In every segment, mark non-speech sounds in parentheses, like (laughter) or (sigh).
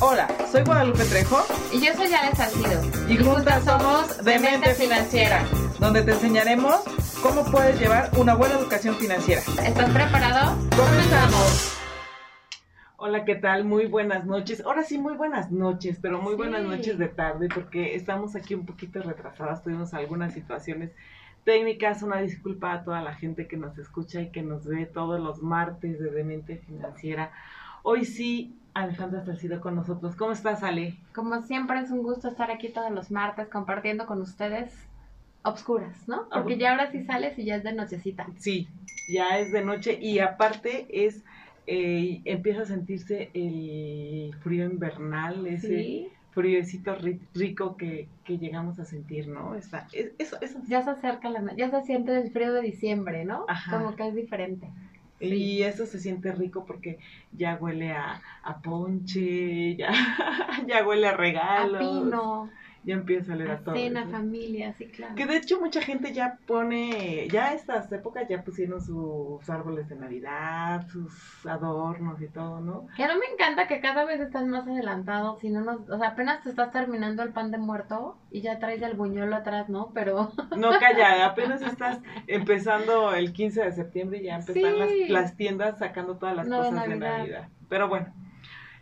Hola, soy Guadalupe Trejo Y yo soy Ale Salcido. y juntas somos Demente Financiera, donde te enseñaremos cómo puedes llevar una buena educación financiera. ¿Estás preparado? ¡Comenzamos! Hola, ¿qué tal? Muy buenas noches. Ahora sí, muy buenas noches, pero muy Sí. buenas noches de tarde porque estamos aquí un poquito retrasadas. Tuvimos algunas situaciones técnicas. Una disculpa a toda la gente que nos escucha y que nos ve todos los martes de Demente Financiera. Hoy sí, Alejandra Salcido con nosotros. ¿Cómo estás, Ale? Como siempre es un gusto estar aquí todos los martes compartiendo con ustedes obscuras, ¿no? Porque ya ahora sí sales y ya es de nochecita. Sí, ya es de noche y aparte es, eh, empieza a sentirse el frío invernal, ese Sí. friecito rico que, que llegamos a sentir, ¿no? Está, es- eso, eso. Ya se acerca la ya se siente el frío de diciembre, ¿no? Ajá. Como que es diferente. Y eso se siente rico porque ya huele a, a ponche, ya, (laughs) ya huele a pino, ya empieza a oler a, a todo. cena, eso. familia, sí, claro. Que de hecho mucha gente ya pone, ya estas épocas ya pusieron sus árboles de Navidad, sus adornos y todo, ¿no? Que no me encanta que cada vez estás más adelantado, si no nos, o sea, apenas te estás terminando el pan de muerto y ya traes el buñuelo atrás, ¿no? Pero No, calla, (laughs) apenas estás empezando el 15 de septiembre y ya empezaron Sí. las, las tiendas sacando todas las No, de cosas de Navidad. Navidad. Pero bueno,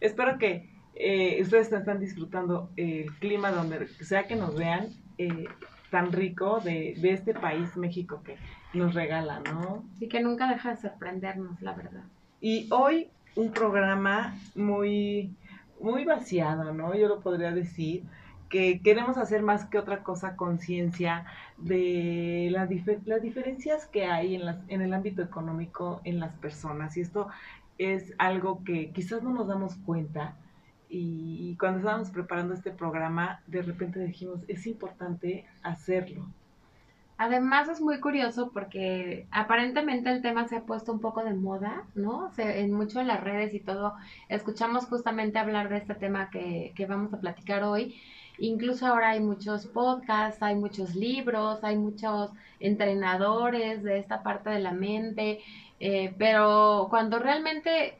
espero que eh, ustedes están disfrutando el clima donde sea que nos vean eh, tan rico de, de este país, México, que nos regala, ¿no? sí que nunca deja de sorprendernos, la verdad. Y hoy un programa muy, muy vaciado, ¿no? Yo lo podría decir, que queremos hacer más que otra cosa conciencia de la dife- las diferencias que hay en, las, en el ámbito económico en las personas. Y esto es algo que quizás no nos damos cuenta. Y cuando estábamos preparando este programa, de repente dijimos, es importante hacerlo. Además es muy curioso porque aparentemente el tema se ha puesto un poco de moda, ¿no? Se, en mucho en las redes y todo. Escuchamos justamente hablar de este tema que, vamos a platicar hoy. Incluso ahora hay muchos podcasts, hay muchos libros, hay muchos entrenadores de esta parte de la mente, eh, pero cuando realmente,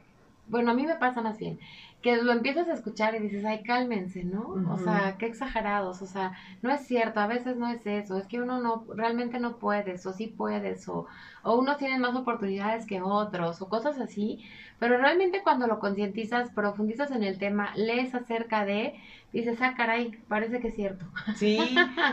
bueno, a mí me pasa más bien, que lo empiezas a escuchar y dices, ay, cálmense, ¿no? O sea, qué exagerados, o sea, no es cierto, a veces no es eso, es que uno no, realmente no puedes, o sí puedes, o, o unos tienen más oportunidades que otros, o cosas así, pero realmente cuando lo concientizas, profundizas en el tema, lees acerca de, dices, ah, caray, parece que es cierto. Sí,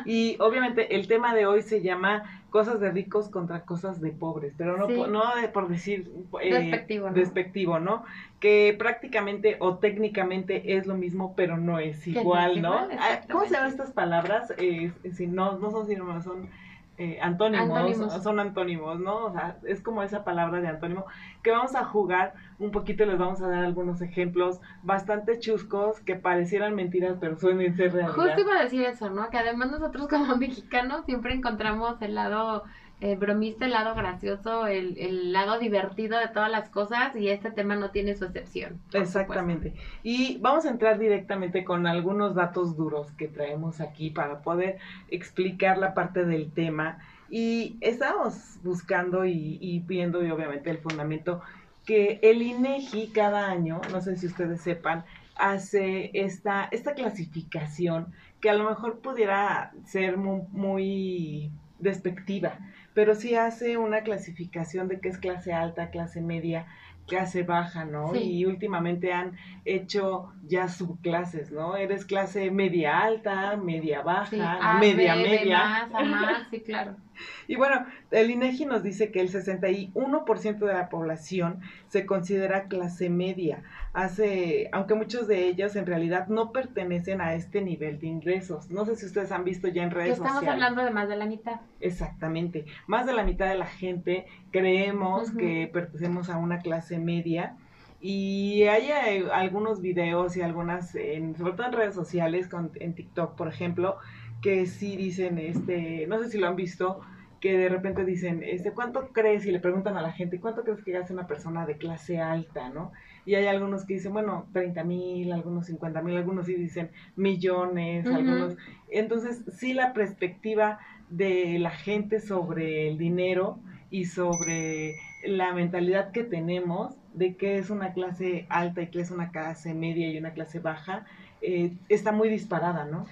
y obviamente el tema de hoy se llama cosas de ricos contra cosas de pobres, pero no, Sí. po- no de- por decir eh, Despectivo, ¿no? despectivo, ¿no? Que prácticamente o técnicamente es lo mismo, pero no es igual, ¿no? igual, Ah, ¿Cómo se llaman estas palabras? Eh, si no, no son sinónimos, son eh, antónimos, Antónimos. son antónimos, ¿no? O sea, es como esa palabra de antónimo que vamos a jugar un poquito, les vamos a dar algunos ejemplos bastante chuscos que parecieran mentiras, pero suelen ser realidad. Justo iba a decir eso, ¿no? Que además nosotros como (laughs) mexicanos siempre encontramos el lado eh, bromista, el lado gracioso, el, el lado divertido de todas las cosas y este tema no tiene su excepción. Exactamente. Y vamos a entrar directamente con algunos datos duros que traemos aquí para poder explicar la parte del tema. Y estamos buscando y, y viendo, y obviamente el fundamento, que el INEGI cada año, no sé si ustedes sepan, hace esta, esta clasificación que a lo mejor pudiera ser muy despectiva, pero sí hace una clasificación de qué es clase alta, clase media, clase baja, ¿no? Sí. Y últimamente han hecho ya subclases, ¿no? Eres clase media alta, media baja, Sí, A, media B, B media. más, A más, sí, claro. (laughs) Y bueno, el INEGI nos dice que el 61% de la población se considera clase media. Hace, aunque muchos de ellos en realidad no pertenecen a este nivel de ingresos. No sé si ustedes han visto ya en redes estamos sociales. hablando de más de la mitad. Exactamente. Más de la mitad de la gente creemos que pertenecemos a una clase media. Y hay eh, algunos videos y algunas, en- sobre todo en redes sociales, con- en TikTok, por ejemplo, que sí dicen, este, no sé si lo han visto, que de repente dicen, este, ¿cuánto crees? Y le preguntan a la gente, ¿cuánto crees que gasta una persona de clase alta, no? Y hay algunos que dicen, bueno, 30 mil, algunos 50 mil, algunos sí dicen millones, algunos. Entonces, sí la perspectiva de la gente sobre el dinero y sobre la mentalidad que tenemos de qué es una clase alta y qué es una clase media y una clase baja, eh, está muy disparada, ¿no?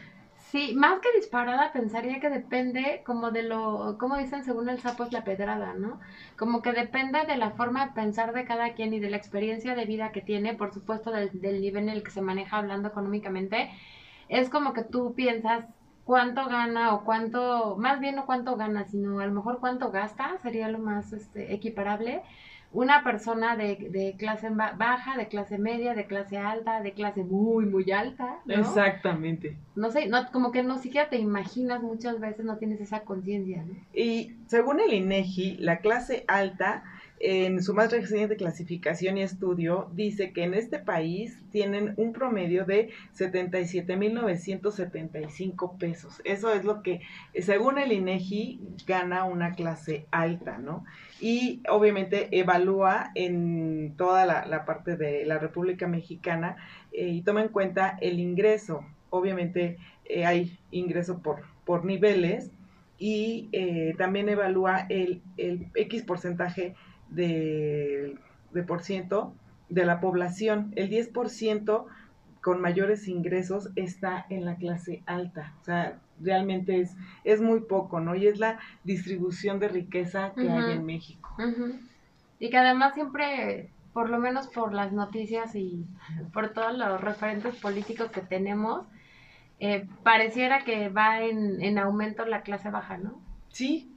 Sí, más que disparada, pensaría que depende como de lo, como dicen, según el sapo es la pedrada, ¿no? Como que depende de la forma de pensar de cada quien y de la experiencia de vida que tiene, por supuesto, del, del nivel en el que se maneja hablando económicamente. Es como que tú piensas cuánto gana o cuánto, más bien no cuánto gana, sino a lo mejor cuánto gasta, sería lo más este, equiparable una persona de, de, clase baja, de clase media, de clase alta, de clase muy, muy alta. ¿no? Exactamente. No sé, no, como que no siquiera te imaginas muchas veces, no tienes esa conciencia. ¿no? Y según el INEGI, la clase alta en su más reciente clasificación y estudio, dice que en este país tienen un promedio de 77.975 pesos. Eso es lo que, según el INEGI, gana una clase alta, ¿no? Y obviamente evalúa en toda la, parte de la República Mexicana eh, y toma en cuenta el ingreso. Obviamente eh, hay ingreso por, por niveles y eh, también evalúa el, el X porcentaje de, de por ciento de la población. El 10% con mayores ingresos está en la clase alta. O sea, realmente es, es muy poco, ¿no? Y es la distribución de riqueza que hay en México. Y que además siempre, por lo menos por las noticias y (laughs) por todos los referentes políticos que tenemos, eh, pareciera que va en, en aumento la clase baja, ¿no? Sí,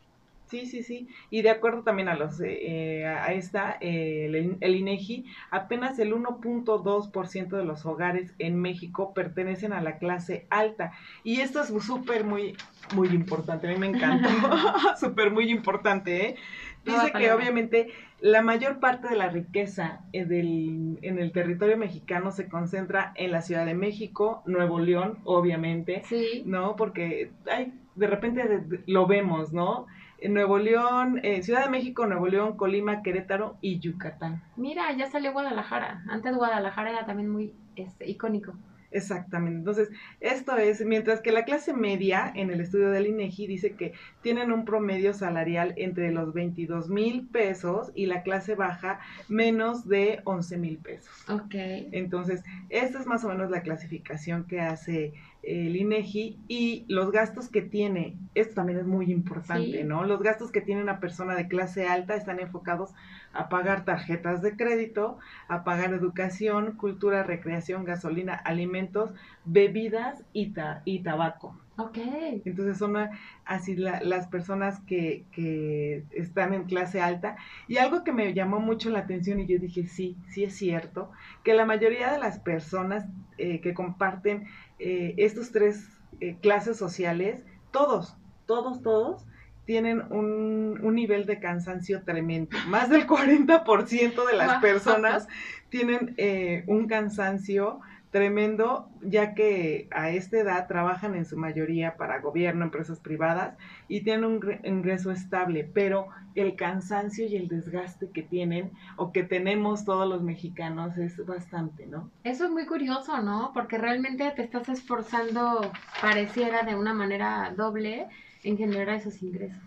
Sí, sí, sí. Y de acuerdo también a los eh, a esta, eh, el, INEGI, apenas el 1.2% de los hogares en México pertenecen a la clase alta. Y esto es súper muy, muy importante. A mí me encanta. (laughs) (laughs) súper muy importante, ¿eh? Dice que obviamente la mayor parte de la riqueza eh, del, en el territorio mexicano se concentra en la Ciudad de México, Nuevo León, obviamente, sí. ¿no? Porque hay, de repente lo vemos, ¿no? Nuevo León, eh, Ciudad de México, Nuevo León, Colima, Querétaro y Yucatán. Mira, ya salió Guadalajara. Antes Guadalajara era también muy este, icónico. Exactamente. Entonces, esto es, mientras que la clase media en el estudio del INEGI dice que tienen un promedio salarial entre los 22 mil pesos y la clase baja menos de 11 mil pesos. Ok. Entonces, esta es más o menos la clasificación que hace el INEGI y los gastos que tiene, esto también es muy importante, ¿no? Los gastos que tiene una persona de clase alta están enfocados a pagar tarjetas de crédito, a pagar educación, cultura, recreación, gasolina, alimentos, bebidas y, y tabaco. Ok. Entonces son así las personas que, que, están en clase alta. Y algo que me llamó mucho la atención y yo dije, sí, sí es cierto, que la mayoría de las personas eh, que comparten eh, estos tres eh, clases sociales, todos, todos, todos, tienen un, un, nivel de cansancio tremendo. Más del 40% de las (laughs) personas tienen eh, un cansancio tremendo, ya que a esta edad trabajan en su mayoría para gobierno, empresas privadas y tienen un ingreso estable, pero el cansancio y el desgaste que tienen o que tenemos todos los mexicanos es bastante, ¿no? Eso es muy curioso, ¿no? Porque realmente te estás esforzando, pareciera de una manera doble, en generar esos ingresos.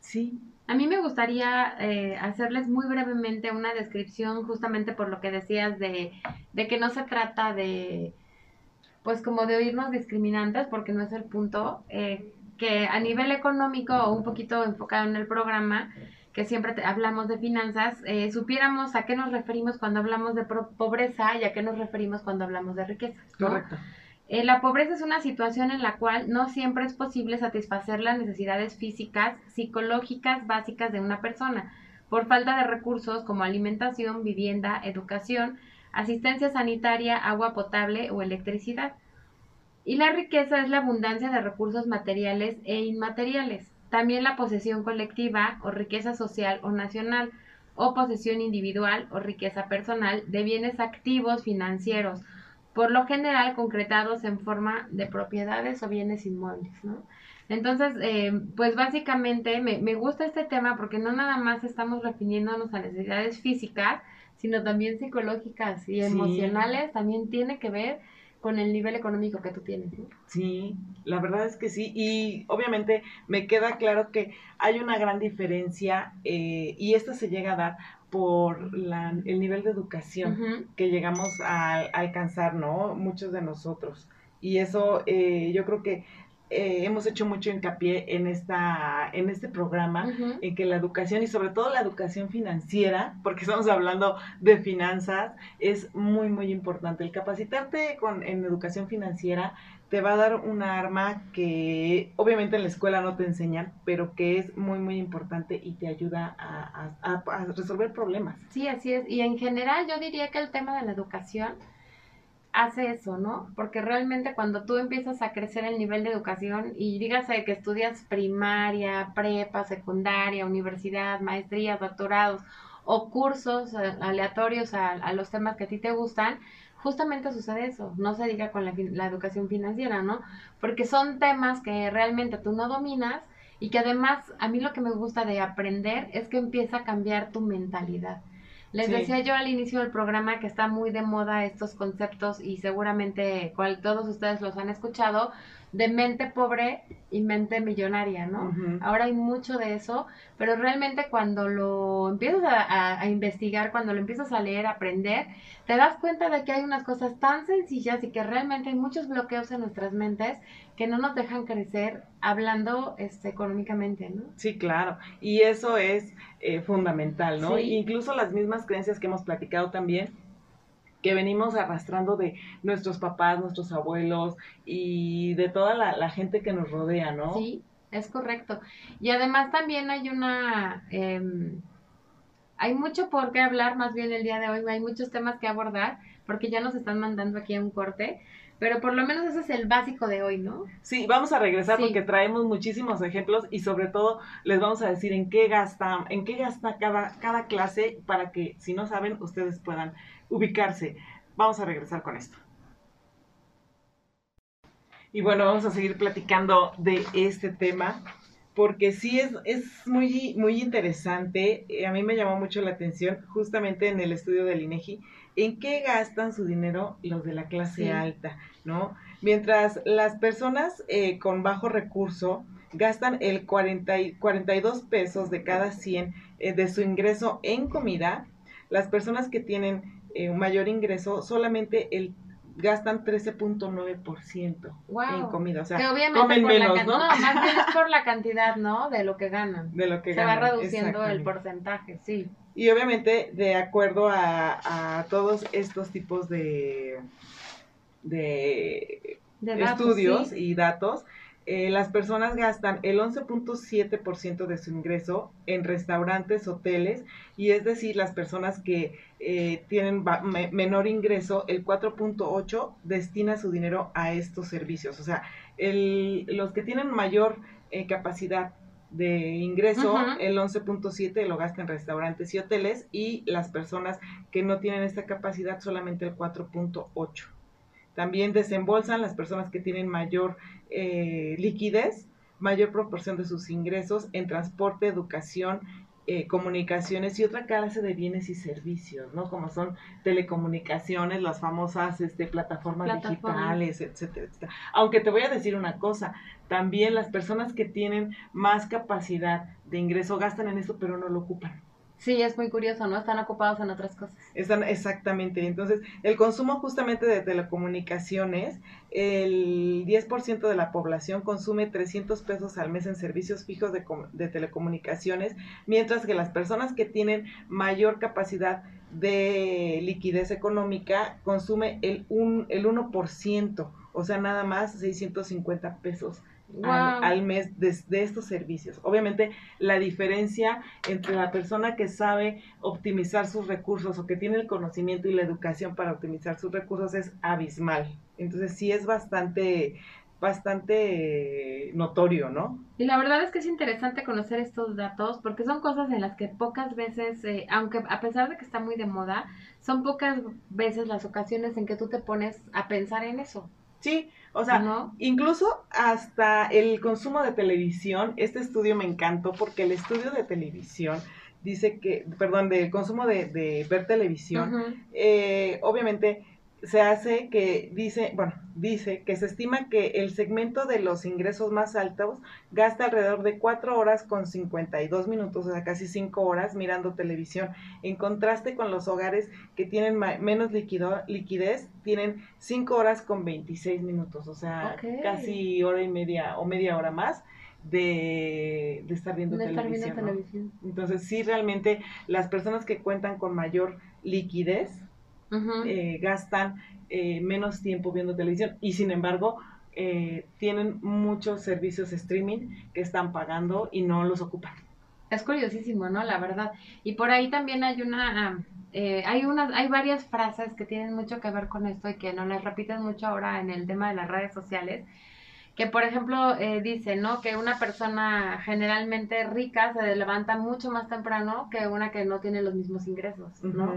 Sí, a mí me gustaría eh, hacerles muy brevemente una descripción justamente por lo que decías de, de, que no se trata de, pues como de oírnos discriminantes, porque no es el punto, eh, que a nivel económico un poquito enfocado en el programa, que siempre hablamos de finanzas, eh, supiéramos a qué nos referimos cuando hablamos de pobreza y a qué nos referimos cuando hablamos de riqueza. Correcto. Eh, la pobreza es una situación en la cual no siempre es posible satisfacer las necesidades físicas, psicológicas básicas de una persona, por falta de recursos como alimentación, vivienda, educación, asistencia sanitaria, agua potable o electricidad. Y la riqueza es la abundancia de recursos materiales e inmateriales, también la posesión colectiva o riqueza social o nacional, o posesión individual o riqueza personal de bienes activos financieros, por lo general concretados en forma de propiedades o bienes inmuebles, ¿no? Entonces, eh, pues básicamente me, me, gusta este tema porque no nada más estamos refiriéndonos a necesidades físicas, sino también psicológicas y emocionales, también tiene que ver con el nivel económico que tú tienes. ¿no? Sí, la verdad es que sí. Y obviamente me queda claro que hay una gran diferencia eh, y esto se llega a dar por la, el nivel de educación que llegamos a, alcanzar, ¿no? Muchos de nosotros. Y eso eh, yo creo que eh, hemos hecho mucho hincapié en, esta, en este programa, en que la educación y sobre todo la educación financiera, porque estamos hablando de finanzas, es muy, muy importante. El capacitarte con, en educación financiera te va a dar una arma que obviamente en la escuela no te enseñan, pero que es muy, muy importante y te ayuda a, resolver problemas. Sí, así es. Y en general yo diría que el tema de la educación hace eso, ¿no? Porque realmente cuando tú empiezas a crecer el nivel de educación y dígase que estudias primaria, prepa, secundaria, universidad, maestrías, doctorados o cursos eh, aleatorios a los temas que a ti te gustan, justamente sucede eso, no se diga con la, la, educación financiera, ¿no? Porque son temas que realmente tú no dominas y que además a mí lo que me gusta de aprender es que empieza a cambiar tu mentalidad. Les decía yo al inicio del programa que está muy de moda estos conceptos y seguramente cual, todos ustedes los han escuchado, de mente pobre y mente millonaria, ¿no? Ahora hay mucho de eso, pero realmente cuando lo empiezas a, investigar, cuando lo empiezas a leer, a aprender, te das cuenta de que hay unas cosas tan sencillas y que realmente hay muchos bloqueos en nuestras mentes que no nos dejan crecer hablando este, económicamente, ¿no? Sí, claro, y eso es eh, fundamental, ¿no? Incluso las mismas creencias que hemos platicado también que venimos arrastrando de nuestros papás, nuestros abuelos y de toda la, gente que nos rodea, ¿no? Sí, es correcto. Y además también hay una... Em, hay mucho por qué hablar más bien el día de hoy, hay muchos temas que abordar porque ya nos están mandando aquí a un corte. Pero por lo menos ese es el básico de hoy, ¿no? Sí, vamos a regresar porque traemos muchísimos ejemplos y sobre todo les vamos a decir en qué gasta, en qué gasta cada, cada clase para que si no saben ustedes puedan ubicarse. Vamos a regresar con esto. Y bueno, vamos a seguir platicando de este tema porque sí es, es muy, muy interesante. Eh, a mí me llamó mucho la atención justamente en el estudio del INEGI en qué gastan su dinero los de la clase alta, ¿no? Mientras las personas eh, con bajo recurso gastan el 40 42 pesos de cada 100 eh, de su ingreso en comida, las personas que tienen eh, un mayor ingreso, solamente el gastan 13.9% en comida, o sea, comen menos, ¿no? más bien es por la (laughs) cantidad, ¿no? De lo que ganan. De lo que Se va reduciendo el porcentaje, sí. Y obviamente, de acuerdo a, a todos estos tipos de, de, estudios y datos, eh, las personas gastan el 11.7% de su ingreso en restaurantes, hoteles, y es decir, las personas que eh, tienen menor ingreso, el 4.8% destina su dinero a estos servicios. O sea, el, los que tienen mayor eh, capacidad de ingreso, el 11.7 lo gasta en restaurantes y hoteles, y las personas que no tienen esta capacidad, solamente el 4.8. También desembolsan las personas que tienen mayor eh, liquidez, mayor proporción de sus ingresos en transporte, educación, eh, comunicaciones y otra clase de bienes y servicios, ¿no? Como son telecomunicaciones, las famosas este, plataformas, digitales, etcétera, etcétera. Aunque te voy a decir una cosa, también las personas que tienen más capacidad de ingreso gastan en eso, pero no lo ocupan. Sí, es muy curioso, ¿no? Están ocupados en otras cosas. Están exactamente. Entonces, el consumo justamente de telecomunicaciones, el 10% de la población consume 300 pesos al mes en servicios fijos de, de telecomunicaciones, mientras que las personas que tienen mayor capacidad de liquidez económica consume el, un, el 1%, o sea, nada más 650 pesos al, mes de, estos servicios. Obviamente, la diferencia entre la persona que sabe optimizar sus recursos o que tiene el conocimiento y la educación para optimizar sus recursos es abismal. Entonces, sí es bastante bastante notorio, ¿no? Y la verdad es que es interesante conocer estos datos porque son cosas en las que pocas veces, eh, aunque a pesar de que está muy de moda, son pocas veces las ocasiones en que tú te pones a pensar en eso. Sí, o sea, incluso hasta el consumo de televisión, este estudio me encantó porque el estudio de televisión dice que, perdón, del consumo de, ver televisión, eh, obviamente se hace que dice, bueno, dice que se estima que el segmento de los ingresos más altos gasta alrededor de 4 horas con 52 minutos, o sea, casi 5 horas mirando televisión, en contraste con los hogares que tienen menos liquido, liquidez, tienen 5 horas con 26 minutos, o sea, casi hora y media o media hora más de, estar viendo, televisión, Entonces, sí, realmente las personas que cuentan con mayor liquidez eh, gastan eh, menos tiempo viendo televisión y sin embargo eh, tienen muchos servicios streaming que están pagando y no los ocupan. Es curiosísimo, ¿no? La verdad. Y por ahí también hay una, hay unas, hay varias frases que tienen mucho que ver con esto y que no las repiten mucho ahora en el tema de las redes sociales que por ejemplo eh, dice, ¿no? Que una persona generalmente rica se levanta mucho más temprano que una que no tiene los mismos ingresos, ¿no?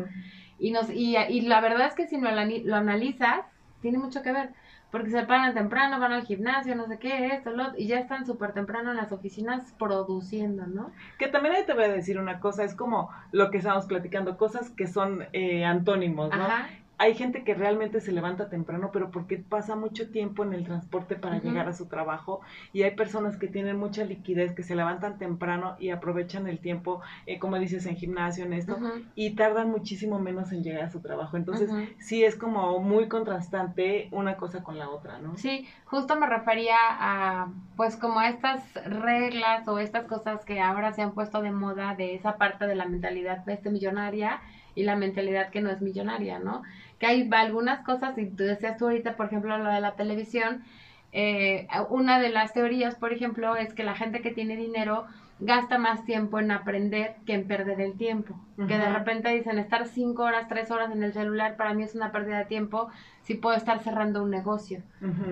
Y, nos, y, y, la verdad es que si lo, lo analizas, tiene mucho que ver, porque se paran temprano, van al gimnasio, no sé qué, esto, lo y ya están súper temprano en las oficinas produciendo, ¿no? Que también ahí te voy a decir una cosa, es como lo que estamos platicando, cosas que son eh, antónimos, ¿no? Ajá hay gente que realmente se levanta temprano, pero porque pasa mucho tiempo en el transporte para llegar a su trabajo. Y hay personas que tienen mucha liquidez, que se levantan temprano y aprovechan el tiempo, eh, como dices, en gimnasio, en esto, y tardan muchísimo menos en llegar a su trabajo. Entonces, sí es como muy contrastante una cosa con la otra, ¿no? Sí, justo me refería a, pues, como estas reglas o estas cosas que ahora se han puesto de moda de esa parte de la mentalidad este millonaria y la mentalidad que no es millonaria, ¿no? Que hay algunas cosas, y tú decías tú ahorita, por ejemplo, lo de la televisión, eh, una de las teorías, por ejemplo, es que la gente que tiene dinero gasta más tiempo en aprender que en perder el tiempo. Que de repente dicen, estar cinco horas, tres horas en el celular para mí es una pérdida de tiempo si puedo estar cerrando un negocio.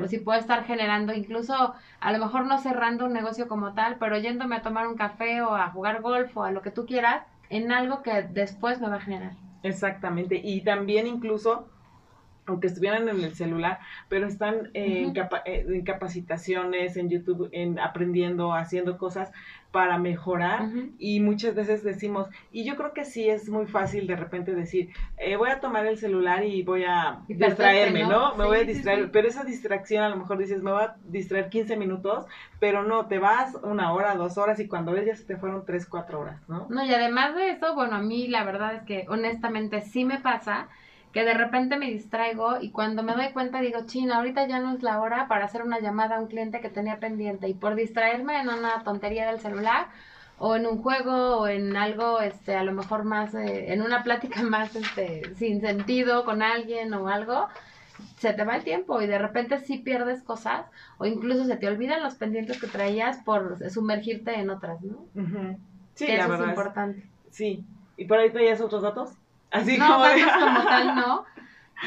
O si puedo estar generando, incluso a lo mejor no cerrando un negocio como tal, pero yéndome a tomar un café o a jugar golf o a lo que tú quieras, en algo que después me va a generar. Exactamente. Y también incluso aunque estuvieran en el celular, pero están eh, en, capacitaciones, en YouTube, en aprendiendo, haciendo cosas para mejorar y muchas veces decimos, y yo creo que sí es muy fácil de repente decir, eh, voy a tomar el celular y voy a distraerme, ¿no? Me voy a distraer, pero esa distracción a lo mejor dices, me voy a distraer 15 minutos, pero no, te vas una hora, dos horas y cuando ves ya se te fueron tres, cuatro horas, ¿no? No, y además de eso, bueno, a mí la verdad es que honestamente sí me pasa que de repente me distraigo y cuando me doy cuenta digo, china, ahorita ya no es la hora para hacer una llamada a un cliente que tenía pendiente y por distraerme en una tontería del celular o en un juego o en algo, este, a lo mejor más, eh, en una plática (laughs) más, este, sin sentido con alguien o algo, se te va el tiempo y de repente sí pierdes cosas o incluso se te olvidan los pendientes que traías por sumergirte en otras, ¿no? Sí, eso es importante. sí. ¿Y por ahí traías otros datos? Así no, como, como (laughs) tal no.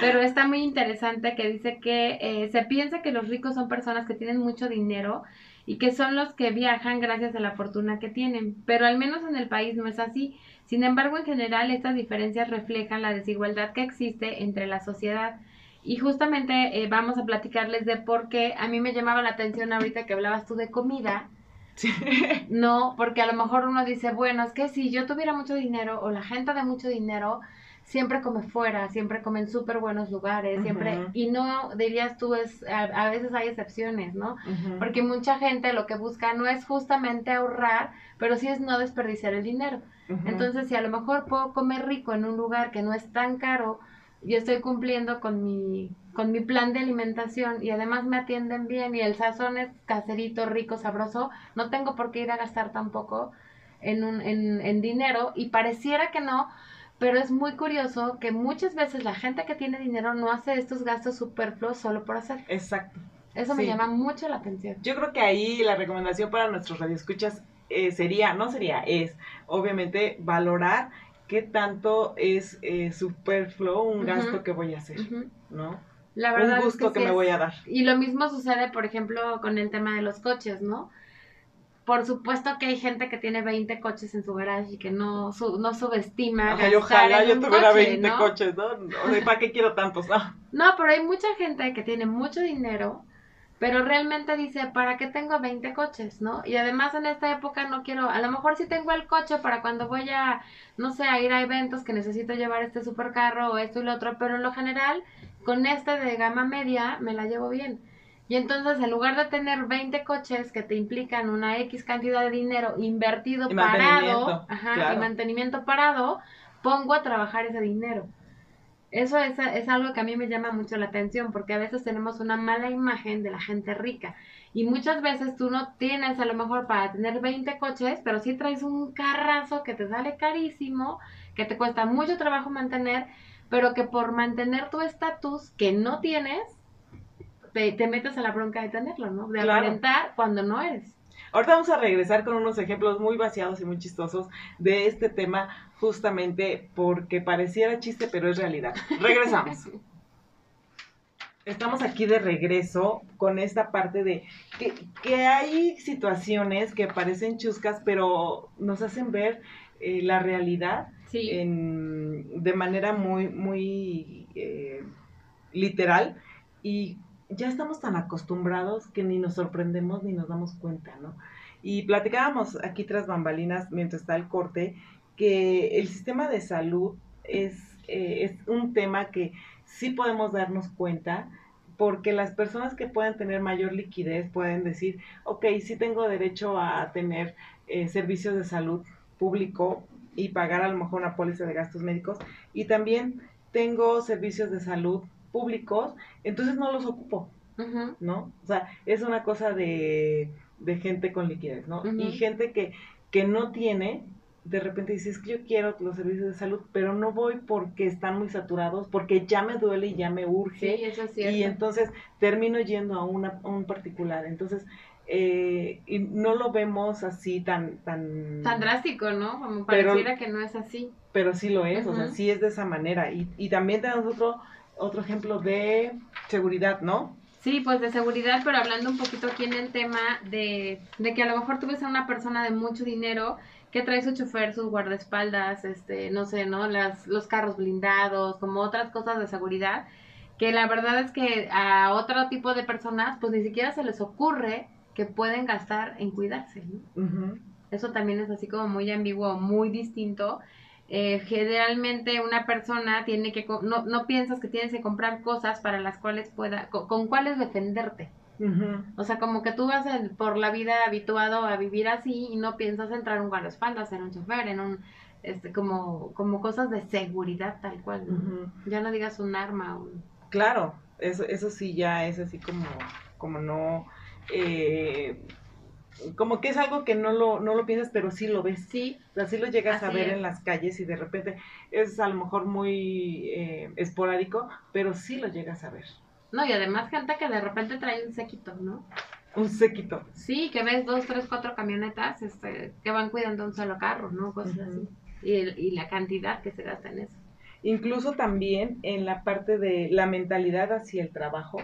Pero está muy interesante que dice que eh, se piensa que los ricos son personas que tienen mucho dinero y que son los que viajan gracias a la fortuna que tienen. Pero al menos en el país no es así. Sin embargo, en general, estas diferencias reflejan la desigualdad que existe entre la sociedad. Y justamente eh, vamos a platicarles de por qué a mí me llamaba la atención ahorita que hablabas tú de comida. (laughs) No, porque a lo mejor uno dice, bueno, es que si yo tuviera mucho dinero o la gente de mucho dinero, siempre come fuera, siempre come en súper buenos lugares, siempre, y no dirías tú, es, a, veces hay excepciones, ¿no? Porque mucha gente lo que busca no es justamente ahorrar, pero sí es no desperdiciar el dinero. Entonces, si a lo mejor puedo comer rico en un lugar que no es tan caro, yo estoy cumpliendo con mi, con mi plan de alimentación y además me atienden bien y el sazón es caserito, rico, sabroso, no tengo por qué ir a gastar tampoco en, un, en, en dinero y pareciera que no, pero es muy curioso que muchas veces la gente que tiene dinero no hace estos gastos superfluos solo por hacer. Exacto. Eso me llama mucho la atención. Yo creo que ahí la recomendación para nuestros radioescuchas eh, sería, no sería, es obviamente valorar qué tanto es eh, superfluo un gasto que voy a hacer, ¿no? La verdad un gusto que, me voy a dar. Y lo mismo sucede, por ejemplo, con el tema de los coches, ¿no? Por supuesto que hay gente que tiene 20 coches en su garage y que no, no subestima. ojalá yo tuviera 20 coches, ¿no? ¿Para qué quiero tantos? No. (laughs) no, pero hay mucha gente que tiene mucho dinero pero realmente dice, ¿para qué tengo 20 coches, no? Y además en esta época no quiero, a lo mejor sí tengo el coche para cuando voy a, no sé, a ir a eventos que necesito llevar este supercarro o esto y lo otro, pero en lo general con este de gama media me la llevo bien. Y entonces, en lugar de tener 20 coches que te implican una X cantidad de dinero invertido parado, y mantenimiento parado, pongo a trabajar ese dinero. Eso es, es, algo que a mí me llama mucho la atención, porque a veces tenemos una mala imagen de la gente rica. Y muchas veces tú no tienes a lo mejor para tener 20 coches, pero sí traes un carrazo que te sale carísimo, que te cuesta mucho trabajo mantener, pero que por mantener tu estatus que no tienes, te, metes a la bronca de tenerlo, ¿no? De aparentar cuando no eres. Ahorita vamos a regresar con unos ejemplos muy vaciados y muy chistosos de este tema, justamente porque pareciera chiste, pero es realidad. Regresamos. (laughs) Estamos aquí de regreso con esta parte de que, que hay situaciones que parecen chuscas, pero nos hacen ver eh, la realidad de manera muy, muy eh, literal y ya estamos tan acostumbrados que ni nos sorprendemos ni nos damos cuenta, ¿no? Y platicábamos aquí tras bambalinas, mientras está el corte, que el sistema de salud es, eh, es un tema que sí podemos darnos cuenta, porque las personas que puedan tener mayor liquidez pueden decir, ok, sí tengo derecho a tener eh, servicios de salud público y pagar a lo mejor una póliza de gastos médicos, y también tengo servicios de salud públicos, entonces no los ocupo, ¿no? O sea, es una cosa de, de gente con liquidez, ¿no? Y gente que, que no tiene, de repente dices que yo quiero los servicios de salud, pero no voy porque están muy saturados, porque ya me duele y ya me urge. Sí, eso es y entonces termino yendo a, una, a un particular. Entonces, eh, y no lo vemos así tan... Tan, tan drástico, ¿no? Como pareciera que no es así. Pero sí lo es, o sea, sí es de esa manera. Y, y también tenemos otro otro ejemplo de seguridad, ¿no? Sí, pues de seguridad, pero hablando un poquito aquí en el tema de, de que a lo mejor tú ves a una persona de mucho dinero que trae su chofer, sus guardaespaldas, este, no sé, ¿no? Las, los carros blindados, como otras cosas de seguridad, que la verdad es que a otro tipo de personas, pues ni siquiera se les ocurre que pueden gastar en cuidarse, ¿no? Eso también es así como muy ambiguo, muy distinto eh, generalmente una persona tiene que, no, no piensas que tienes que comprar cosas para las cuales pueda, con, cuáles defenderte. O sea, como que tú vas por la vida habituado a vivir así y no piensas entrar un guardaespaldas, en un chofer, en un, este, como, como cosas de seguridad tal cual. Ya no digas un arma. Claro, eso, eso sí ya es así como, como no, eh, como que es algo que no lo, no lo piensas, pero sí lo ves. Sí. Así lo llegas a ver en las calles y de repente es a lo mejor muy eh, esporádico, pero sí lo llegas a ver. No, y además gente que de repente trae un séquito, ¿no? Un séquito. Sí, que ves dos, tres, cuatro camionetas este, que van cuidando un solo carro, ¿no? Cosas así. Y, y la cantidad que se gasta en eso incluso también en la parte de la mentalidad hacia el trabajo,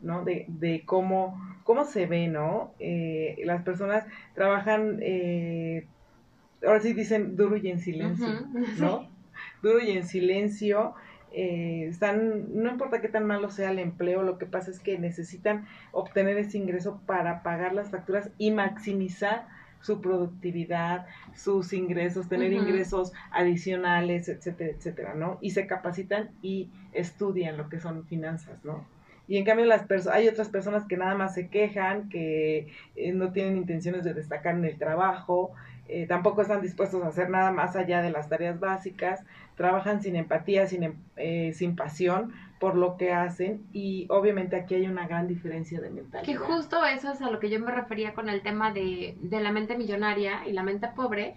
¿no? De, de, cómo, cómo se ve, ¿no? Eh, las personas trabajan, eh, ahora sí dicen duro y en silencio, (laughs) ¿no? Duro y en silencio. Eh, están, no importa qué tan malo sea el empleo, lo que pasa es que necesitan obtener ese ingreso para pagar las facturas y maximizar su productividad, sus ingresos, tener ingresos adicionales, etcétera, etcétera, ¿no? Y se capacitan y estudian lo que son finanzas, ¿no? Y en cambio las hay otras personas que nada más se quejan, que eh, no tienen intenciones de destacar en el trabajo, eh, tampoco están dispuestos a hacer nada más allá de las tareas básicas, trabajan sin empatía, sin, em, eh, sin pasión por lo que hacen y obviamente aquí hay una gran diferencia de mentalidad. Que justo eso es a lo que yo me refería con el tema de, de la mente millonaria y la mente pobre,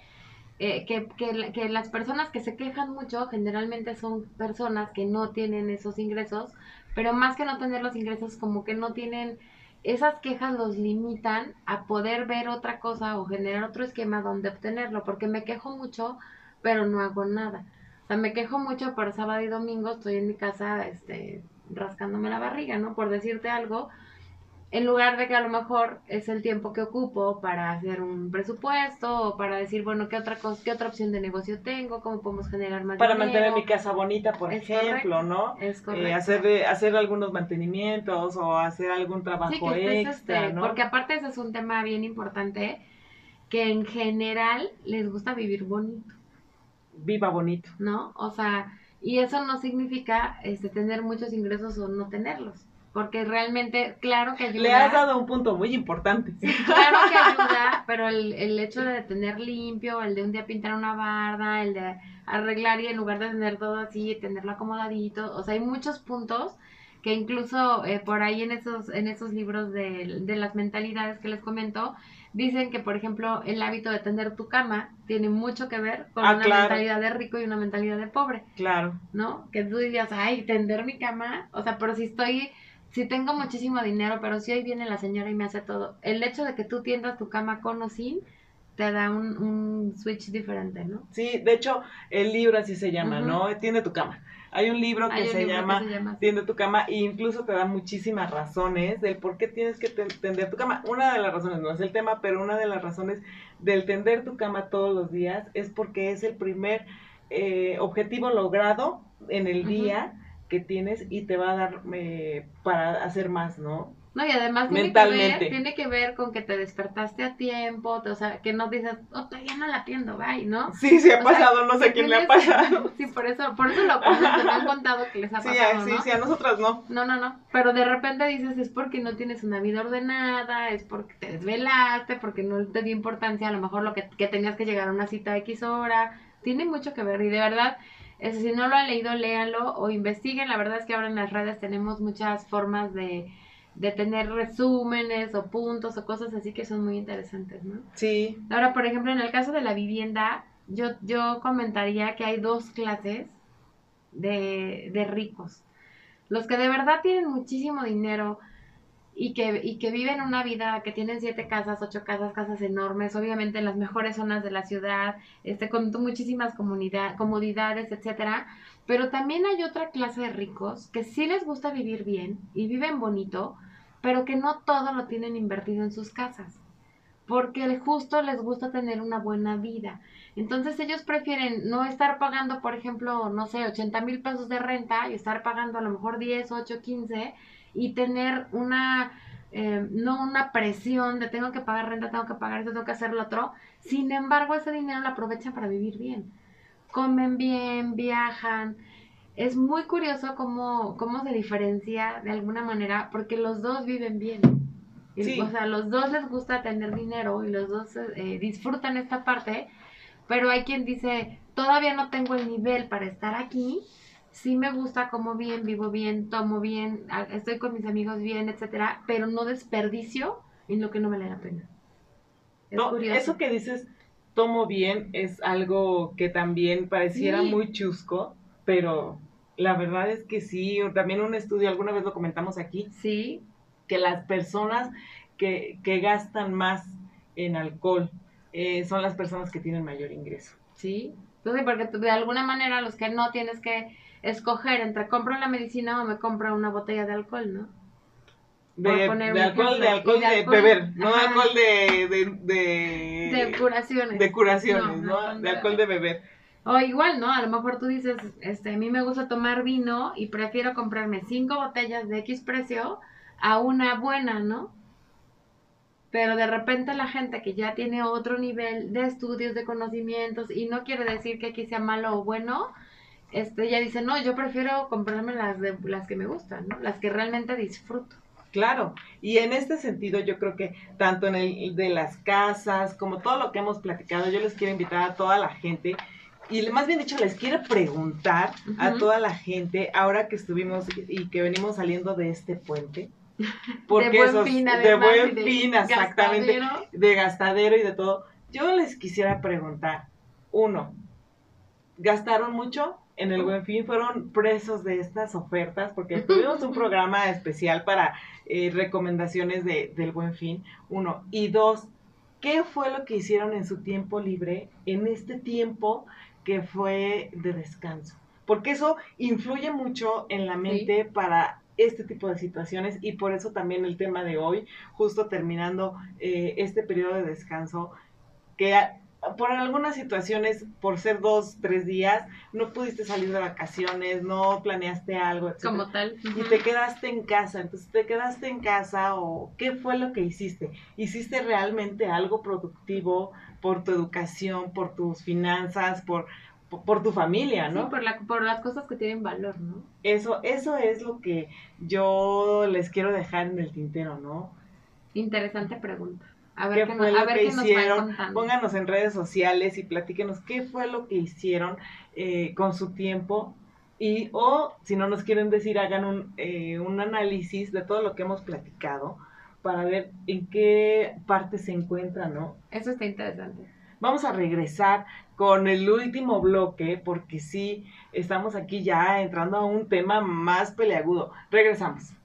eh, que, que, que, las personas que se quejan mucho generalmente son personas que no tienen esos ingresos, pero más que no tener los ingresos como que no tienen esas quejas los limitan a poder ver otra cosa o generar otro esquema donde obtenerlo, porque me quejo mucho, pero no hago nada. O sea, me quejo mucho por sábado y domingo, estoy en mi casa, este, rascándome la barriga, ¿no? Por decirte algo, en lugar de que a lo mejor es el tiempo que ocupo para hacer un presupuesto o para decir, bueno, ¿qué otra cosa, qué otra opción de negocio tengo? ¿Cómo podemos generar más Para mantener mi casa bonita, por ejemplo, ¿no? Es eh, correcto. hacer, hacer algunos mantenimientos o hacer algún trabajo extra, este, Porque aparte ese es un tema bien importante que en general les gusta vivir bonito. Viva bonito. ¿No? O sea, Y eso no significa este, tener muchos ingresos o no tenerlos. Porque realmente, claro que ayuda. Le has dado un punto muy importante. Sí, claro que (laughs) ayuda, pero el, el hecho de tener limpio, el de un día pintar una barda, el de arreglar y en lugar de tener todo así, tenerlo acomodadito, o sea, hay muchos puntos que incluso eh, por ahí en esos, en esos libros de, de las mentalidades que les comento, dicen que, por ejemplo, el hábito de tender tu cama tiene mucho que ver con Ah, una claro. mentalidad de rico y una mentalidad de pobre. Claro. ¿no? Que tú dirías, ay, tender mi cama, o sea, pero si estoy, si tengo muchísimo dinero, pero si hoy viene la señora y me hace todo, el hecho de que tú tiendas tu cama con o sin, te da un, un switch diferente, ¿no? Sí, de hecho, el libro así se llama. ¿no? Tiende tu cama. Hay un libro que Hay un se libro que llama se llama así. Tiende tu cama e incluso te da muchísimas razones del por qué tienes que ten- tender tu cama. Una de las razones, no es el tema, pero una de las razones del tender tu cama todos los días es porque es el primer eh, objetivo logrado en el día que tienes y te va a dar eh, para hacer más, ¿no? No, y además tiene que, ver, Mentalmente. tiene que ver con que te despertaste a tiempo, o sea, que no dices, oh, todavía no la atiendo, bye, ¿no? Sí, sí ha O sea, pasado, no sé quién le ha pasado. (laughs) Sí, por eso, por eso lo comento, me han contado que les ha (laughs) Sí, pasado, a- sí, ¿no? sí, a nosotras no. No, no, no. Pero de repente dices, es porque no tienes una vida ordenada, es porque te desvelaste, porque no te dio importancia a lo mejor lo que, que tenías que llegar a una cita a X hora. Tiene mucho que ver y de verdad, ese, si no lo han leído, léanlo o investiguen. La verdad es que ahora en las redes tenemos muchas formas de, de tener resúmenes o puntos o cosas así que son muy interesantes, ¿no? Sí, Ahora, por ejemplo, en el caso de la vivienda, yo, yo comentaría que hay dos clases de, de ricos. Los que de verdad tienen muchísimo dinero y que, y que viven una vida que tienen siete casas, ocho casas, casas enormes, obviamente en las mejores zonas de la ciudad, este, con muchísimas comunidad, comodidades, etcétera. Pero también hay otra clase de ricos que sí les gusta vivir bien y viven bonito, pero que no todo lo tienen invertido en sus casas porque justo les gusta tener una buena vida. Entonces ellos prefieren no estar pagando, por ejemplo, no sé, 80 mil pesos de renta y estar pagando a lo mejor 10, 8, 15 y tener una, eh, no una presión de tengo que pagar renta, tengo que pagar esto, tengo que hacer lo otro. Sin embargo, ese dinero lo aprovechan para vivir bien. Comen bien, viajan. Es muy curioso cómo, cómo se diferencia de alguna manera, porque los dos viven bien. Sí. O sea, los dos les gusta tener dinero y los dos eh, disfrutan esta parte, pero hay quien dice, todavía no tengo el nivel para estar aquí, sí me gusta, como bien, vivo bien, tomo bien, estoy con mis amigos bien, etcétera, pero no desperdicio en lo que no vale la pena. Es No, curioso. eso que dices, tomo bien, es algo que también pareciera Sí. muy chusco, pero la verdad es que sí, también un estudio, alguna vez lo comentamos aquí, Sí, que las personas que, que gastan más en alcohol eh, son las personas que tienen mayor ingreso. sí. Entonces, porque de alguna manera los que no tienes que escoger entre compro la medicina o me compro una botella de alcohol, ¿no? De, alcohol, de alcohol de, beber, no Ajá. alcohol de, de, de, curaciones. de curaciones, no, De alcohol de beber. O igual, ¿no? A lo mejor tú dices, este, a mí me gusta tomar vino y prefiero comprarme cinco botellas de X precio a una buena, ¿no? Pero de repente la gente que ya tiene otro nivel de estudios, de conocimientos, y no quiere decir que aquí sea malo o bueno, este, ya dice, no, yo prefiero comprarme las, de, las que me gustan, ¿no? Las que realmente disfruto. Claro, y en este sentido yo creo que tanto en el de las casas como todo lo que hemos platicado, yo les quiero invitar a toda la gente y más bien dicho les quiero preguntar a toda la gente ahora que estuvimos y que venimos saliendo de este puente. (laughs) Porque de buen esos- fin, de buen de fin, exactamente, gastadero. de gastadero y de todo. Yo les quisiera preguntar, uno, ¿gastaron mucho en el Buen Fin? ¿Fueron presos de estas ofertas? Porque tuvimos un programa especial para eh, recomendaciones de, del Buen Fin, uno. Y dos, ¿qué fue lo que hicieron en su tiempo libre en este tiempo que fue de descanso? Porque eso influye mucho en la mente para este tipo de situaciones y por eso también el tema de hoy, justo terminando eh, este periodo de descanso, que por algunas situaciones, por ser dos, tres días, no pudiste salir de vacaciones, no planeaste algo, etc. Como tal. Y te quedaste en casa, entonces te quedaste en casa o qué fue lo que hiciste. ¿Hiciste realmente algo productivo por tu educación, por tus finanzas, por, por tu familia, ¿no? Sí, por, la, por las cosas que tienen valor, ¿no? Eso, eso es lo que yo les quiero dejar en el tintero, ¿no? Interesante pregunta. A ver qué, fue lo que hicieron. Pónganos en redes sociales y platíquenos qué fue lo que hicieron eh, con su tiempo. Y, o si no nos quieren decir, hagan un, eh, un análisis de todo lo que hemos platicado para ver en qué parte se encuentra, ¿no? Eso está interesante. Vamos a regresar con el último bloque, porque sí, estamos aquí ya entrando a un tema más peleagudo. Regresamos.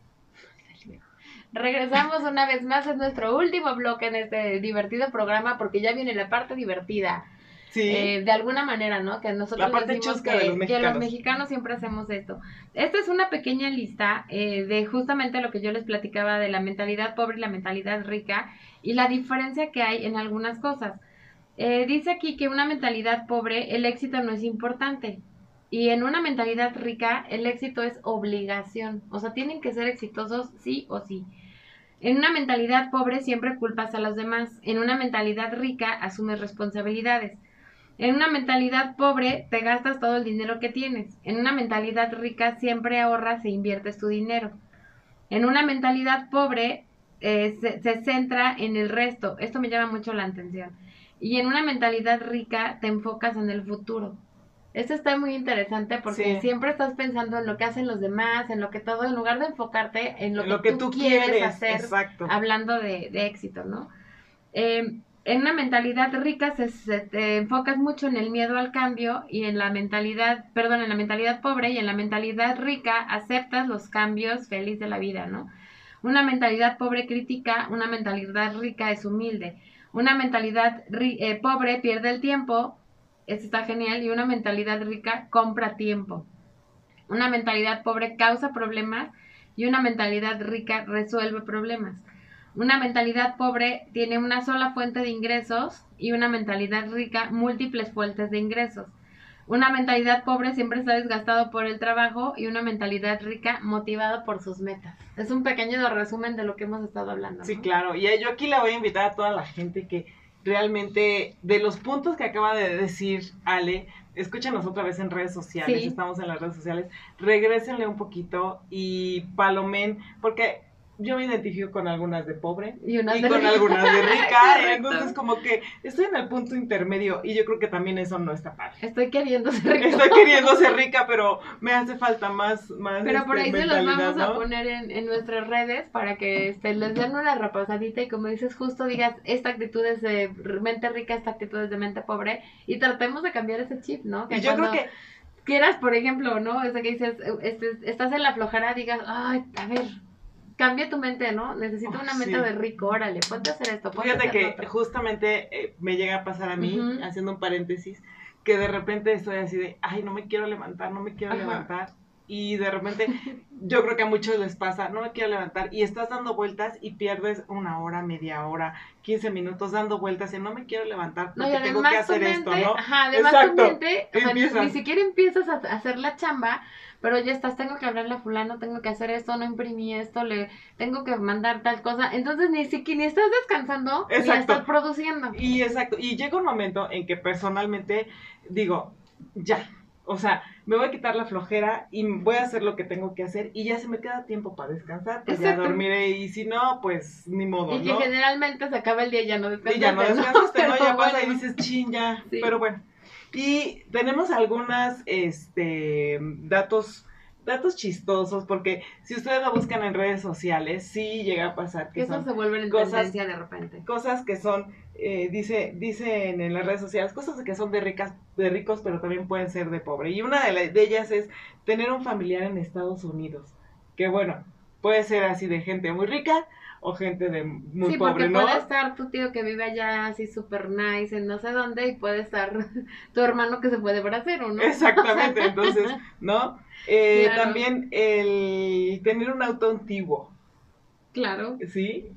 Regresamos una vez más en nuestro último bloque en este divertido programa, porque ya viene la parte divertida. Sí. Eh, de alguna manera, ¿no? Que nosotros la parte decimos que, de los mexicanos. que, los mexicanos. siempre hacemos esto. Esta es una pequeña lista eh, de justamente lo que yo les platicaba de la mentalidad pobre y la mentalidad rica y la diferencia que hay en algunas cosas. Eh, dice aquí que una mentalidad pobre, el éxito no es importante. Y en una mentalidad rica, el éxito es obligación. O sea, tienen que ser exitosos sí o sí. En una mentalidad pobre siempre culpas a los demás. En una mentalidad rica asumes responsabilidades. En una mentalidad pobre te gastas todo el dinero que tienes. En una mentalidad rica siempre ahorras e inviertes tu dinero. En una mentalidad pobre eh, se, se centra en el resto. Esto me llama mucho la atención. Y en una mentalidad rica te enfocas en el futuro. Esto está muy interesante porque siempre estás pensando en lo que hacen los demás, en lo que todo, en lugar de enfocarte en lo, que, tú, quieres, hacer, hablando de, éxito, ¿no? Eh, en una mentalidad rica se, te enfocas mucho en el miedo al cambio y en la mentalidad, perdón, en la mentalidad pobre y en la mentalidad rica aceptas los cambios feliz de la vida, ¿no? Una mentalidad pobre crítica, una mentalidad rica es humilde. Una mentalidad eh, pobre pierde el tiempo, esto está genial, y una mentalidad rica compra tiempo. Una mentalidad pobre causa problemas y una mentalidad rica resuelve problemas. Una mentalidad pobre tiene una sola fuente de ingresos y una mentalidad rica múltiples fuentes de ingresos. Una mentalidad pobre siempre está desgastado por el trabajo y una mentalidad rica motivado por sus metas. Es un pequeño resumen de lo que hemos estado hablando. Sí, claro. Y yo aquí le voy a invitar a toda la gente que realmente de los puntos que acaba de decir Ale, escúchanos otra vez en redes sociales, estamos en las redes sociales, regrésenle un poquito y palomen, porque yo me identifico con algunas de pobre y, con algunas de rica. (laughs) entonces, como que estoy en el punto intermedio y yo creo que también eso no está padre. Estoy queriendo ser rica. Estoy queriendo (laughs) ser rica, pero me hace falta más. más pero por ahí este, se los vamos a poner en, nuestras redes para que este, les den una repasadita y, como dices, justo digas: esta actitud es de mente rica, esta actitud es de mente pobre y tratemos de cambiar ese chip, ¿no? Que yo creo que quieras, por ejemplo, ¿no? O sea, que dices, este, estás en la flojera, digas, ay, a ver, cambia tu mente, ¿no? Necesito una mente de rico, órale, ponte a hacer esto. Fíjate que justamente eh, me llega a pasar a mí, haciendo un paréntesis, que de repente estoy así de, ay, no me quiero levantar, no me quiero levantar. Y de repente, yo creo que a muchos les pasa, no me quiero levantar, y estás dando vueltas y pierdes una hora, media hora, 15 minutos dando vueltas y no me quiero levantar porque tengo que hacer esto, ¿no? Ajá, además tu mente, o sea, ni, siquiera empiezas a hacer la chamba, pero ya estás, tengo que hablarle a fulano, tengo que hacer esto, no imprimí esto, le tengo que mandar tal cosa. Entonces ni siquiera ni estás descansando, ni estás produciendo. Y exacto, y llega un momento en que personalmente digo, ya, o sea, me voy a quitar la flojera y voy a hacer lo que tengo que hacer y ya se me queda tiempo para descansar, pues ya dormiré y si no, pues ni modo, Y que generalmente se acaba el día y ya no descansas. Y ya no descansas, ¿no? Ya (laughs) pasa y dices, chin, ya, pero bueno. Y tenemos algunas este, datos, datos chistosos, porque si ustedes lo buscan en redes sociales, sí llega a pasar que Eso se vuelven en cosas, de repente. Cosas que son, eh, dice, dicen en las redes sociales, cosas que son de ricas, de ricos, pero también pueden ser de pobre. Y una de, de ellas es tener un familiar en Estados Unidos. Que bueno, puede ser así de gente muy rica, o gente de muy sí, pobre, porque puede estar tu tío que vive allá así súper nice en no sé dónde y puede estar (laughs) tu hermano que se puede o ¿no? Exactamente, (laughs) entonces, ¿no? Eh, También el tener un auto antiguo. Claro. Sí,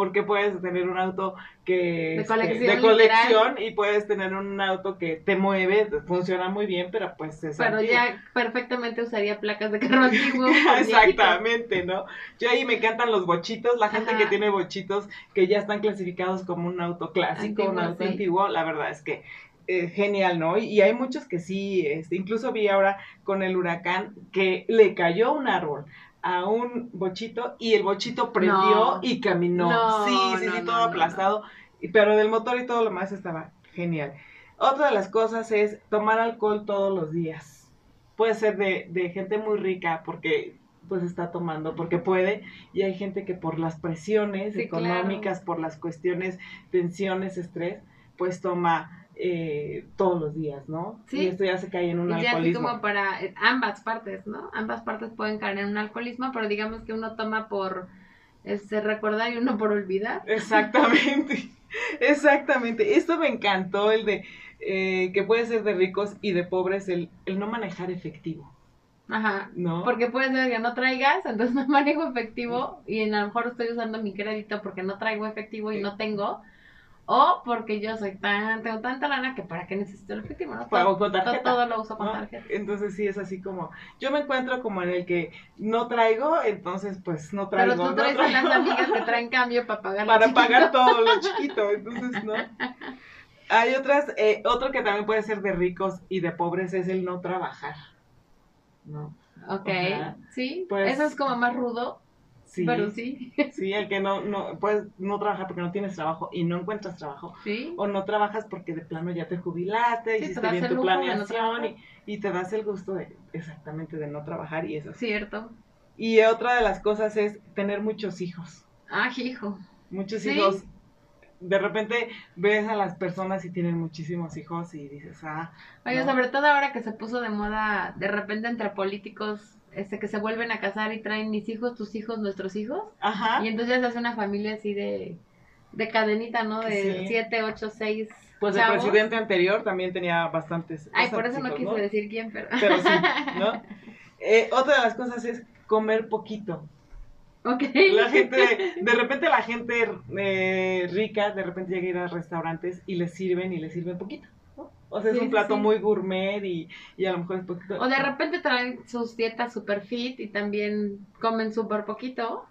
porque puedes tener un auto que de este, colección, y puedes tener un auto que te mueve, funciona muy bien, pero pues es Pero ya perfectamente usaría placas de carro (laughs) antiguo. Exactamente, ¿no? Yo ahí me encantan los bochitos, la gente que tiene bochitos que ya están clasificados como un auto clásico, un auto antiguo, la verdad es que eh, genial, ¿no? Y, hay muchos que sí, este, incluso vi ahora con el huracán que le cayó un árbol a un bochito y el bochito prendió y caminó. sí, sí, sí, todo aplastado. Pero del motor y todo lo más estaba genial. Otra de las cosas es tomar alcohol todos los días. Puede ser de, de gente muy rica porque pues está tomando porque puede y hay gente que por las presiones económicas, por las cuestiones, tensiones, estrés, pues toma eh, todos los días, ¿no? Sí. Y esto ya se cae en un y alcoholismo. como para eh, ambas partes, ¿no? Ambas partes pueden caer en un alcoholismo, pero digamos que uno toma por este, recordar y uno por olvidar. Exactamente, (laughs) exactamente. Esto me encantó, el de eh, que puede ser de ricos y de pobres, el, el no manejar efectivo. Ajá. ¿No? Porque puede ser que no traigas, entonces no manejo efectivo y a lo mejor estoy usando mi crédito porque no traigo efectivo y no tengo. O porque yo soy tan, tengo tanta lana que para qué necesito el efectivo, ¿no? Todo, con tarjeta. Todo, lo uso con tarjeta. Entonces sí es así como, yo me encuentro como en el que no traigo, entonces pues no traigo. Pero tú traes a las amigas que traen (laughs) cambio para pagar Para pagar todo lo (laughs) chiquito, entonces no. Hay otras, eh, otro que también puede ser de ricos y de pobres es el no trabajar. ¿no? Ok, sí, pues, eso es como más rudo, sí, pero sí. (laughs) Sí, el que no, no, puedes no trabajar porque no tienes trabajo y no encuentras trabajo. ¿Sí? O no trabajas porque de plano ya te jubilaste, hiciste bien tu planeación y, y, te das el gusto de, exactamente, de no trabajar y eso. Cierto. Y otra de las cosas es tener muchos hijos. Ah, hijo. Muchos hijos de repente ves a las personas y tienen muchísimos hijos y dices, ah. Oye, sobre todo ahora que se puso de moda de repente entre políticos este que se vuelven a casar y traen mis hijos, tus hijos, nuestros hijos. Ajá. Y entonces hace una familia así de, de cadenita, ¿no? De siete, ocho, seis. Pues el presidente anterior también tenía bastantes. Ay, por eso no quise decir quién, pero. (laughs) Pero sí, ¿no? (laughs) Eh, otra de las cosas es comer poquito. Okay. La gente, (laughs) de repente la gente eh, rica, de repente llega a ir a restaurantes y les sirven y les sirven poquito. O sea, es un plato muy gourmet y, y, a lo mejor es poquito. O de repente traen sus dietas super fit y también comen súper poquito.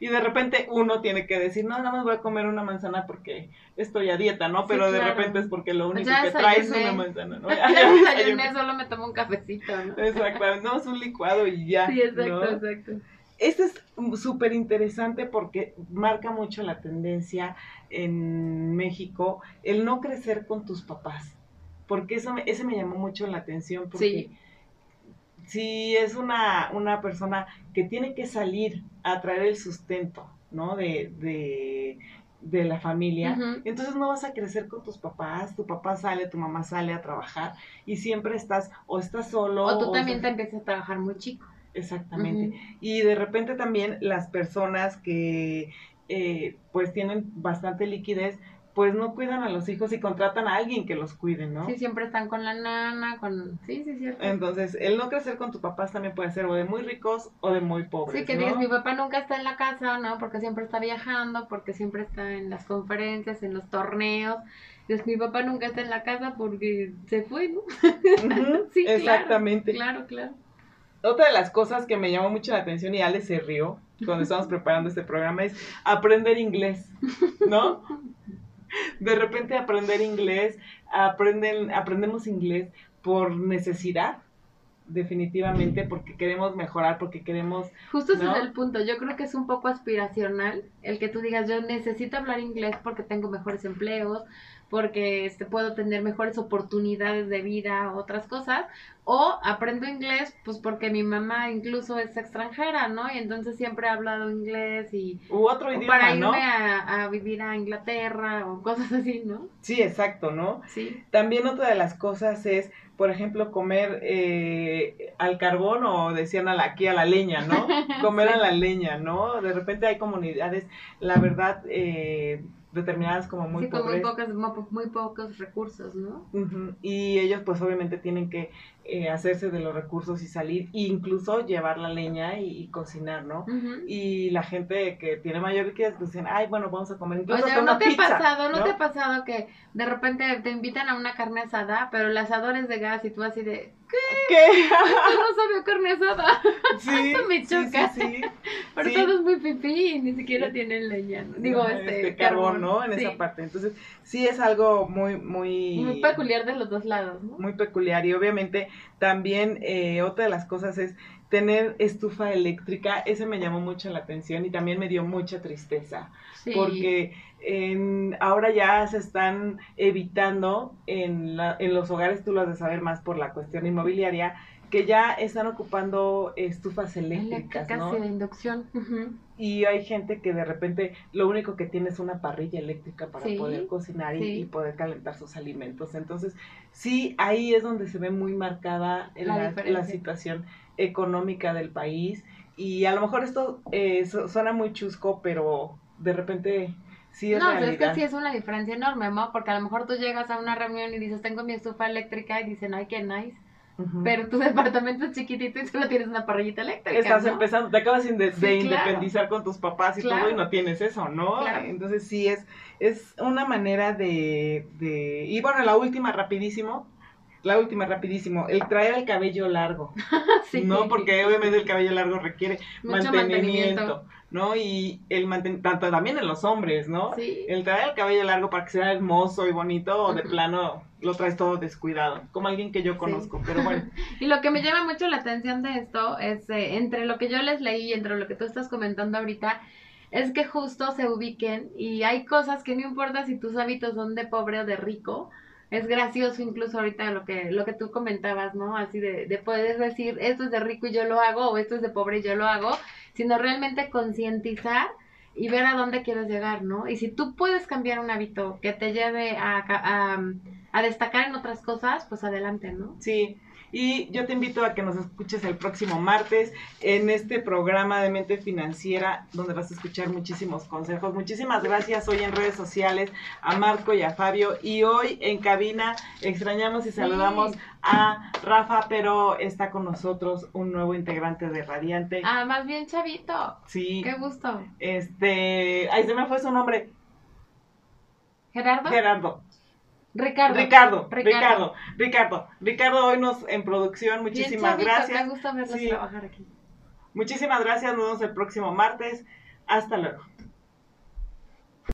Y de repente uno tiene que decir, no, nada más voy a comer una manzana porque estoy a dieta, ¿no? Pero de repente es porque lo único que trae es una manzana, ¿no? (laughs) Ya, ya desayuné, solo me tomo un cafecito, ¿no? Exacto, no, es un licuado y ya. Sí, exacto, exacto. Este es súper interesante porque marca mucho la tendencia en México el no crecer con tus papás. Porque eso me, ese me llamó mucho la atención. Porque si es una, una persona que tiene que salir a traer el sustento, ¿no? De, de, de la familia, entonces no vas a crecer con tus papás, tu papá sale, tu mamá sale a trabajar y siempre estás o estás solo. O tú también te empiezas a trabajar muy chico. Exactamente. Y de repente también las personas que eh, pues tienen bastante liquidez, pues no cuidan a los hijos y contratan a alguien que los cuide, ¿no? Sí, siempre están con la nana, con... Sí, sí, cierto. Entonces, el no crecer con tus papás también puede ser o de muy ricos o de muy pobres, Sí, que digas, mi papá nunca está en la casa, ¿no? Porque siempre está viajando, porque siempre está en las conferencias, en los torneos. Entonces, mi papá nunca está en la casa porque se fue, ¿no? (laughs) sí, Exactamente. Claro, claro otra de las cosas que me llamó mucho la atención y Ale se rió cuando estábamos (laughs) preparando este programa es aprender inglés, ¿no? De repente aprender inglés, aprenden, aprendemos inglés por necesidad, definitivamente, porque queremos mejorar, porque queremos... Justo ese es el punto, yo creo que es un poco aspiracional el que tú digas, yo necesito hablar inglés porque tengo mejores empleos, porque este, puedo tener mejores oportunidades de vida, otras cosas, o aprendo inglés, pues porque mi mamá incluso es extranjera, ¿no? Y entonces siempre ha hablado inglés y... U otro idioma, Para irme a, vivir a Inglaterra o cosas así, ¿no? Sí, exacto, ¿no? Sí. También otra de las cosas es, por ejemplo, comer eh, al carbón o decían a la, aquí a la leña, ¿no? (laughs) Comer a la leña, ¿no? De repente hay comunidades, la verdad, eh, determinadas como muy sí, muy, pocos, muy pocos recursos, ¿no? Y ellos pues obviamente tienen que eh, hacerse de los recursos y salir, e incluso llevar la leña y, cocinar, ¿no? Y la gente que tiene mayor riqueza pues dicen, ay, bueno, vamos a comer incluso o ¿no te ha pasado, ¿no? te ha pasado que de repente te invitan a una carne asada, pero el asador es de gas y tú así de, ¿qué? ¿Qué? no sabe carne asada. (laughs) Sí, (laughs) Eso me choca. Sí, sí, sí. Pero Sí. todo es muy pipí y ni siquiera tienen leña. ¿no? Digo, Ajá, este, carbón, ¿no? En Sí. esa parte. Entonces, sí es algo muy, muy... Muy peculiar de los dos lados, ¿no? muy peculiar y obviamente también eh, otra de las cosas es tener estufa eléctrica, ese me llamó mucho la atención y también me dio mucha tristeza Sí. porque en, ahora ya se están evitando en, la- en los hogares, tú lo has de saber más por la cuestión inmobiliaria, que ya están ocupando estufas eléctricas, ¿no? de inducción. Y hay gente que de repente lo único que tiene es una parrilla eléctrica para Sí, poder cocinar y, sí. y poder calentar sus alimentos. Entonces, sí, ahí es donde se ve muy marcada La la, la diferencia. situación económica del país. Y a lo mejor esto eh, su- suena muy chusco, pero de repente sí es no, o sea, es realidad. que sí es una diferencia enorme, ¿no? Porque a lo mejor tú llegas a una reunión y dices, tengo mi estufa eléctrica y dicen, ay, qué nice. Pero tu (laughs) departamento es chiquitito y solo tienes una parrillita eléctrica. Estás ¿no? empezando, te acabas de, claro. independizar con tus papás y Claro. todo y no tienes eso, ¿no? Claro. Entonces sí es, es una manera de, de... Y bueno, la última rapidísimo, la última rapidísimo, el traer el cabello largo, (laughs) Sí. ¿no? Porque obviamente el cabello largo requiere Mucho mantenimiento, mantenimiento. ¿no? Y el manten tanto también en los hombres, ¿no? Sí. El traer el cabello largo para que sea hermoso y bonito o de plano lo traes todo descuidado, como alguien que yo conozco, pero bueno. (laughs) Y lo que me llama mucho la atención de esto es, eh, entre lo que yo les leí y entre lo que tú estás comentando ahorita, es que justo se ubiquen y hay cosas que no importa si tus hábitos son de pobre o de rico. Es gracioso incluso ahorita lo que, lo que tú comentabas, ¿no? Así de, de poder decir, esto es de rico y yo lo hago, o esto es de pobre y yo lo hago, sino realmente concientizar y ver a dónde quieres llegar, ¿no? Y si tú puedes cambiar un hábito que te lleve a, a, a destacar en otras cosas, pues adelante, ¿no? Sí, y yo te invito a que nos escuches el próximo martes en este programa de Mente Financiera, donde vas a escuchar muchísimos consejos. Muchísimas gracias hoy en redes sociales a Marco y a Fabio. Y hoy en cabina extrañamos y saludamos a Rafa, pero está con nosotros un nuevo integrante de Radiante. Ah, más bien chavito. Sí, Qué gusto. este, ahí se me fue su nombre, Gerardo. Gerardo. Ricardo. Ricardo, Ricardo, Ricardo, Ricardo, hoy nos en producción, Bien muchísimas chavito, gracias. Qué gusto verlos Sí. trabajar aquí. Muchísimas gracias, nos vemos el próximo martes. Hasta luego.